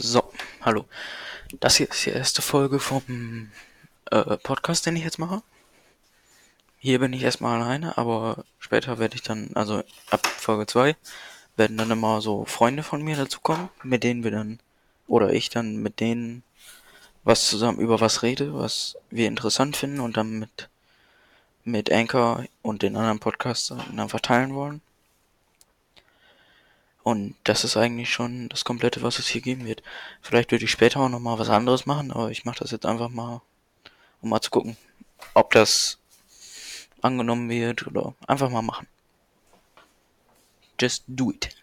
So, hallo. Das hier ist die erste Folge vom äh, Podcast, den ich jetzt mache. Hier bin ich erstmal alleine, aber später werde ich dann, also ab Folge 2, werden dann immer so Freunde von mir dazukommen, mit denen wir dann, oder ich dann mit denen was zusammen über was rede, was wir interessant finden und dann mit, mit Anchor und den anderen Podcasts dann verteilen wollen. Und das ist eigentlich schon das Komplette, was es hier geben wird. Vielleicht würde ich später auch nochmal was anderes machen, aber ich mache das jetzt einfach mal, um mal zu gucken, ob das angenommen wird oder einfach mal machen. Just do it.